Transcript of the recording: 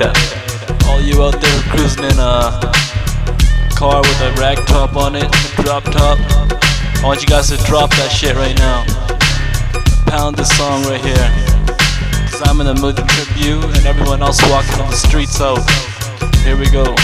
up? All you out there cruising in a car with a rag top on it, drop top, I want you guys to drop that shit right now. Pound this song right here. Cause I'm in the mood to trip you and everyone else walking on the streets out. Here we go.